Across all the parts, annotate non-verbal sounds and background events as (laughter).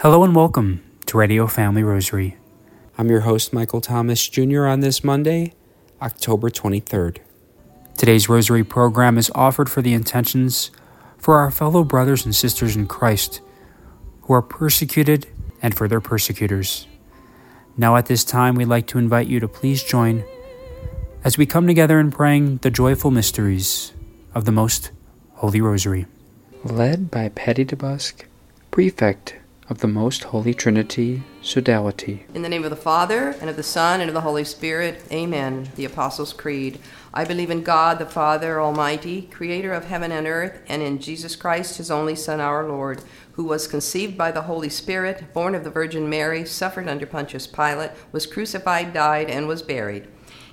Hello and welcome to Radio Family Rosary. I'm your host, Michael Thomas Jr., on this Monday, October 23rd. Today's Rosary program is offered for the intentions for our fellow brothers and sisters in Christ who are persecuted and for their persecutors. Now, at this time, we'd like to invite you to please join as we come together in praying the joyful mysteries of the Most Holy Rosary. Led by Patty DeBusk, Prefect of the Most Holy Trinity Sodality. In the name of the Father, and of the Son, and of the Holy Spirit, amen. The Apostles' Creed. I believe in God, the Father Almighty, creator of heaven and earth, and in Jesus Christ, his only Son, our Lord, who was conceived by the Holy Spirit, born of the Virgin Mary, suffered under Pontius Pilate, was crucified, died, and was buried.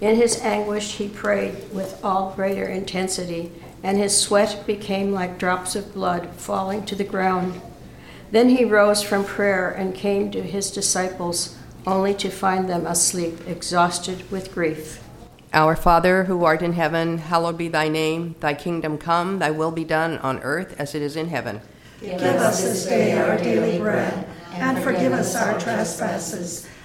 In his anguish, he prayed with all greater intensity, and his sweat became like drops of blood falling to the ground. Then he rose from prayer and came to his disciples, only to find them asleep, exhausted with grief. Our Father, who art in heaven, hallowed be thy name. Thy kingdom come, thy will be done on earth as it is in heaven. Give us this day our daily bread, and forgive us our trespasses,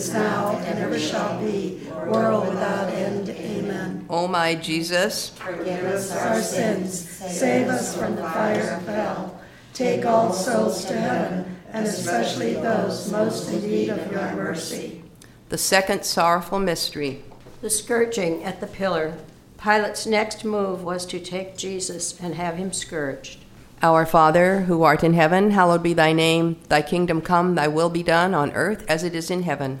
is now, and ever shall be, world without end. Amen. O my Jesus, Forgive us our sins, save us from the fire of hell. Take all souls to heaven, and especially those most in need of your mercy. the second sorrowful mystery. The scourging at the pillar. Pilate's next move was to take Jesus and have him scourged. Our Father, who art in heaven, hallowed be thy name. Thy kingdom come, thy will be done on earth as it is in heaven.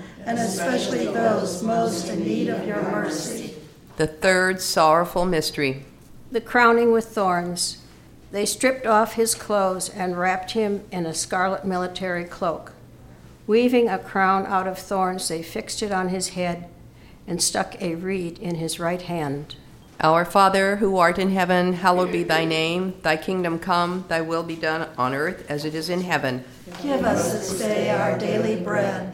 and especially those most in need of your mercy. the third sorrowful mystery. The crowning with thorns. They stripped off his clothes and wrapped him in a scarlet military cloak. Weaving a crown out of thorns, they fixed it on his head and stuck a reed in his right hand. Our Father, who art in heaven, hallowed be thy name. Thy kingdom come, thy will be done on earth as it is in heaven. Give us this day our daily bread,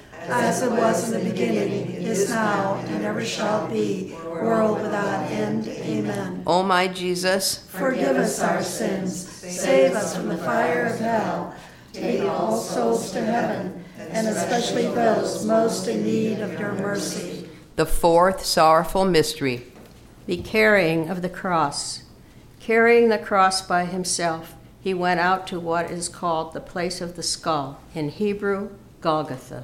As it was in the beginning, is now, and ever shall be, world without end. Amen. O my Jesus, Forgive us our sins, save us from the fire of hell, take all souls to heaven, and especially those most in need of your mercy. the fourth sorrowful mystery. The carrying of the cross. Carrying the cross by himself, he went out to what is called the place of the skull, in Hebrew, Golgotha.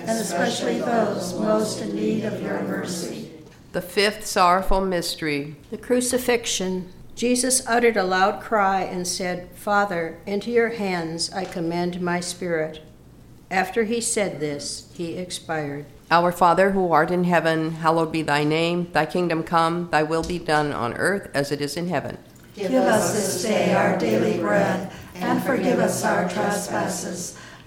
and especially those most in need of your mercy. the fifth sorrowful mystery. The crucifixion. Jesus uttered a loud cry and said, Father, into your hands I commend my spirit. After he said this, he expired. Our Father, who art in heaven, hallowed be thy name. Thy kingdom come, thy will be done on earth as it is in heaven. Give us this day our daily bread, and forgive us our trespasses,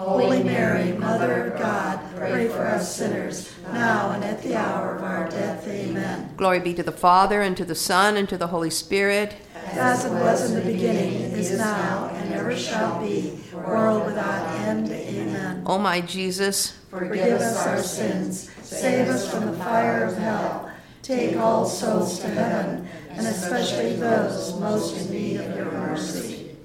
Holy Mary, Mother of God, pray for us sinners, now and at the hour of our death. Amen. Glory be to the Father, and to the Son, and to the Holy Spirit. As it was in the beginning, is now, and ever shall be, world without end. Amen. O my Jesus, Forgive us our sins, save us from the fire of hell, take all souls to heaven, and especially those most in need of your mercy.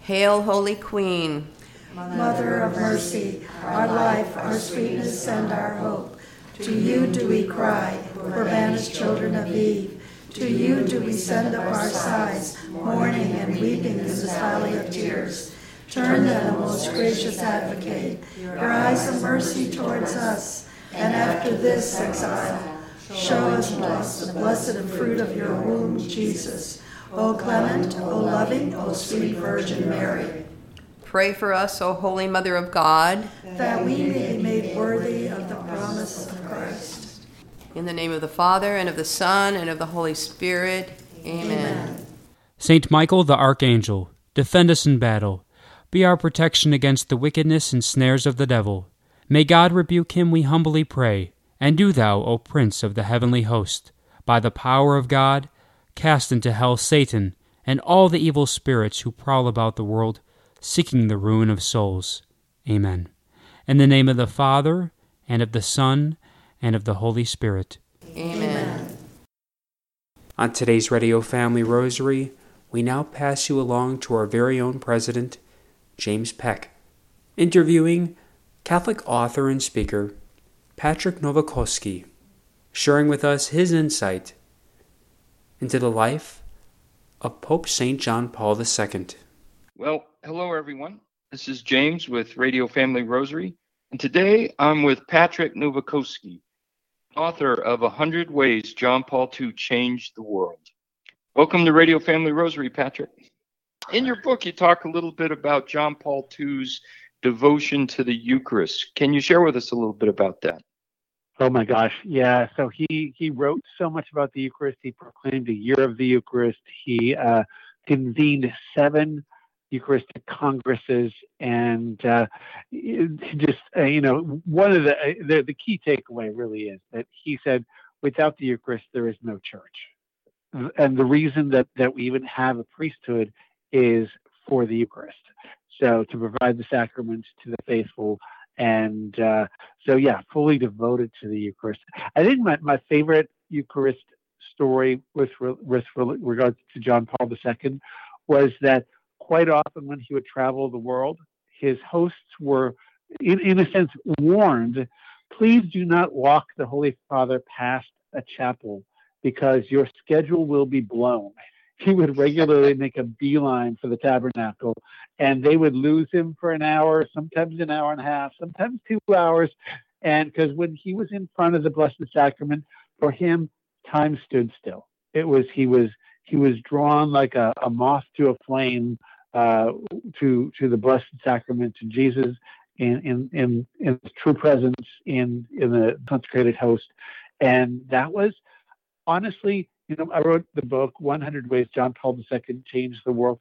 Hail, Holy Queen. Mother of mercy, our life, our sweetness, and our hope. To you do we cry, poor banished children of Eve. To you do we send up our sighs, mourning and weeping in this valley of tears. Turn then, O most gracious advocate, your eyes of mercy towards us, and after this exile, show us to the blessed fruit of your womb, Jesus. O clement, O loving, O sweet Virgin Mary, Pray for us, O Holy Mother of God. that we may be made worthy of the promise of Christ. In the name of the Father, and of the Son, and of the Holy Spirit. Amen. Saint Michael the Archangel, defend us in battle. Be our protection against the wickedness and snares of the devil. May God rebuke him, we humbly pray. And do thou, O Prince of the heavenly host, by the power of God, cast into hell Satan and all the evil spirits who prowl about the world, seeking the ruin of souls. Amen. In the name of the Father, and of the Son, and of the Holy Spirit. Amen. On today's Radio Family Rosary, we now pass you along to our very own President, James Peck, interviewing Catholic author and speaker Patrick Novecosky, sharing with us his insight into the life of Pope St. John Paul II. Well, hello everyone. This is James with Radio Family Rosary, and today I'm with Patrick Novecosky, author of A Hundred Ways John Paul II Changed the World. Welcome to Radio Family Rosary, Patrick. In your book, you talk a little bit about John Paul II's devotion to the Eucharist. Can you share with us a little bit about that? Oh my gosh, yeah. So he he wrote so much about the Eucharist. He proclaimed a year of the Eucharist. He uh, convened seven Eucharistic congresses, and uh, just uh, you know, one of the, uh, the the key takeaway really is that he said, without the Eucharist, there is no church, and the reason that that we even have a priesthood is for the Eucharist. So to provide the sacraments to the faithful, and uh, so yeah, fully devoted to the Eucharist. I think my my favorite Eucharist story with with regards to John Paul II was that quite often when he would travel the world, his hosts were, in, in a sense, warned please do not walk the Holy Father past a chapel because your schedule will be blown. (laughs) He would regularly (laughs) make a beeline for the tabernacle, and they would lose him for an hour, sometimes an hour and a half, sometimes two hours. And because when he was in front of the Blessed Sacrament, for him, time stood still. It was he was he was drawn like a, a moth to a flame uh, to to the Blessed Sacrament, to Jesus in in in, in his true presence in in the consecrated host, and that was honestly, you know, I wrote the book 100 Ways John Paul II Changed the World.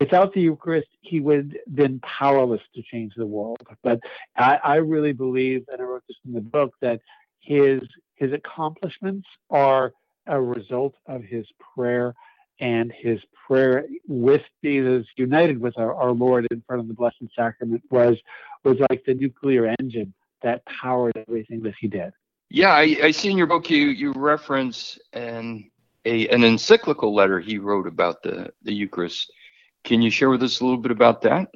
Without the Eucharist, he would have been powerless to change the world. But I, I really believe, and I wrote this in the book, that his his accomplishments are a result of his prayer and his prayer with Jesus, united with our, our Lord in front of the Blessed Sacrament, was was like the nuclear engine that powered everything that he did. Yeah, I, I see in your book you you reference an a an encyclical letter he wrote about the the Eucharist. Can you share with us a little bit about that?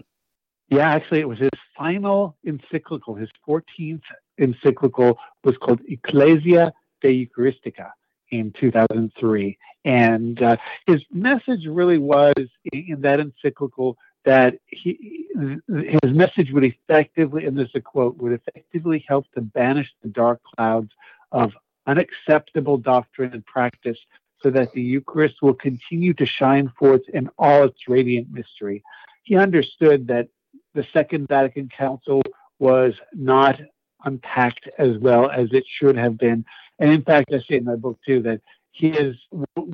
Yeah, actually, it was his final encyclical. His 14th encyclical was called Ecclesia de Eucharistia in 2003. And uh, his message really was in that encyclical that he, his message would effectively, and this is a quote, would effectively help to banish the dark clouds of unacceptable doctrine and practice so that the Eucharist will continue to shine forth in all its radiant mystery. He understood that the Second Vatican Council was not unpacked as well as it should have been and in fact, I say in my book too that his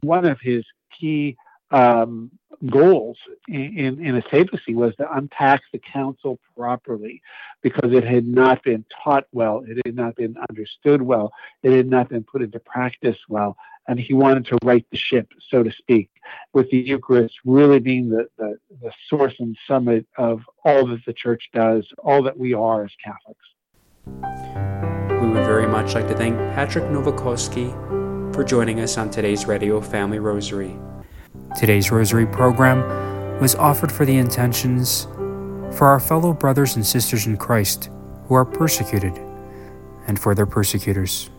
one of his key um, goals in, in, in papacy was to unpack the council properly because it had not been taught well, it had not been understood well, it had not been put into practice well. And he wanted to right the ship, so to speak, with the Eucharist really being the, the, the source and summit of all that the church does, all that we are as Catholics. Would very much like to thank Patrick Novecosky for joining us on today's Radio Family Rosary. Today's Rosary program was offered for the intentions for our fellow brothers and sisters in Christ who are persecuted and for their persecutors.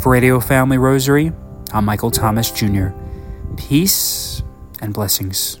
For Radio Family Rosary, I'm Michael Thomas Jr. Peace and blessings.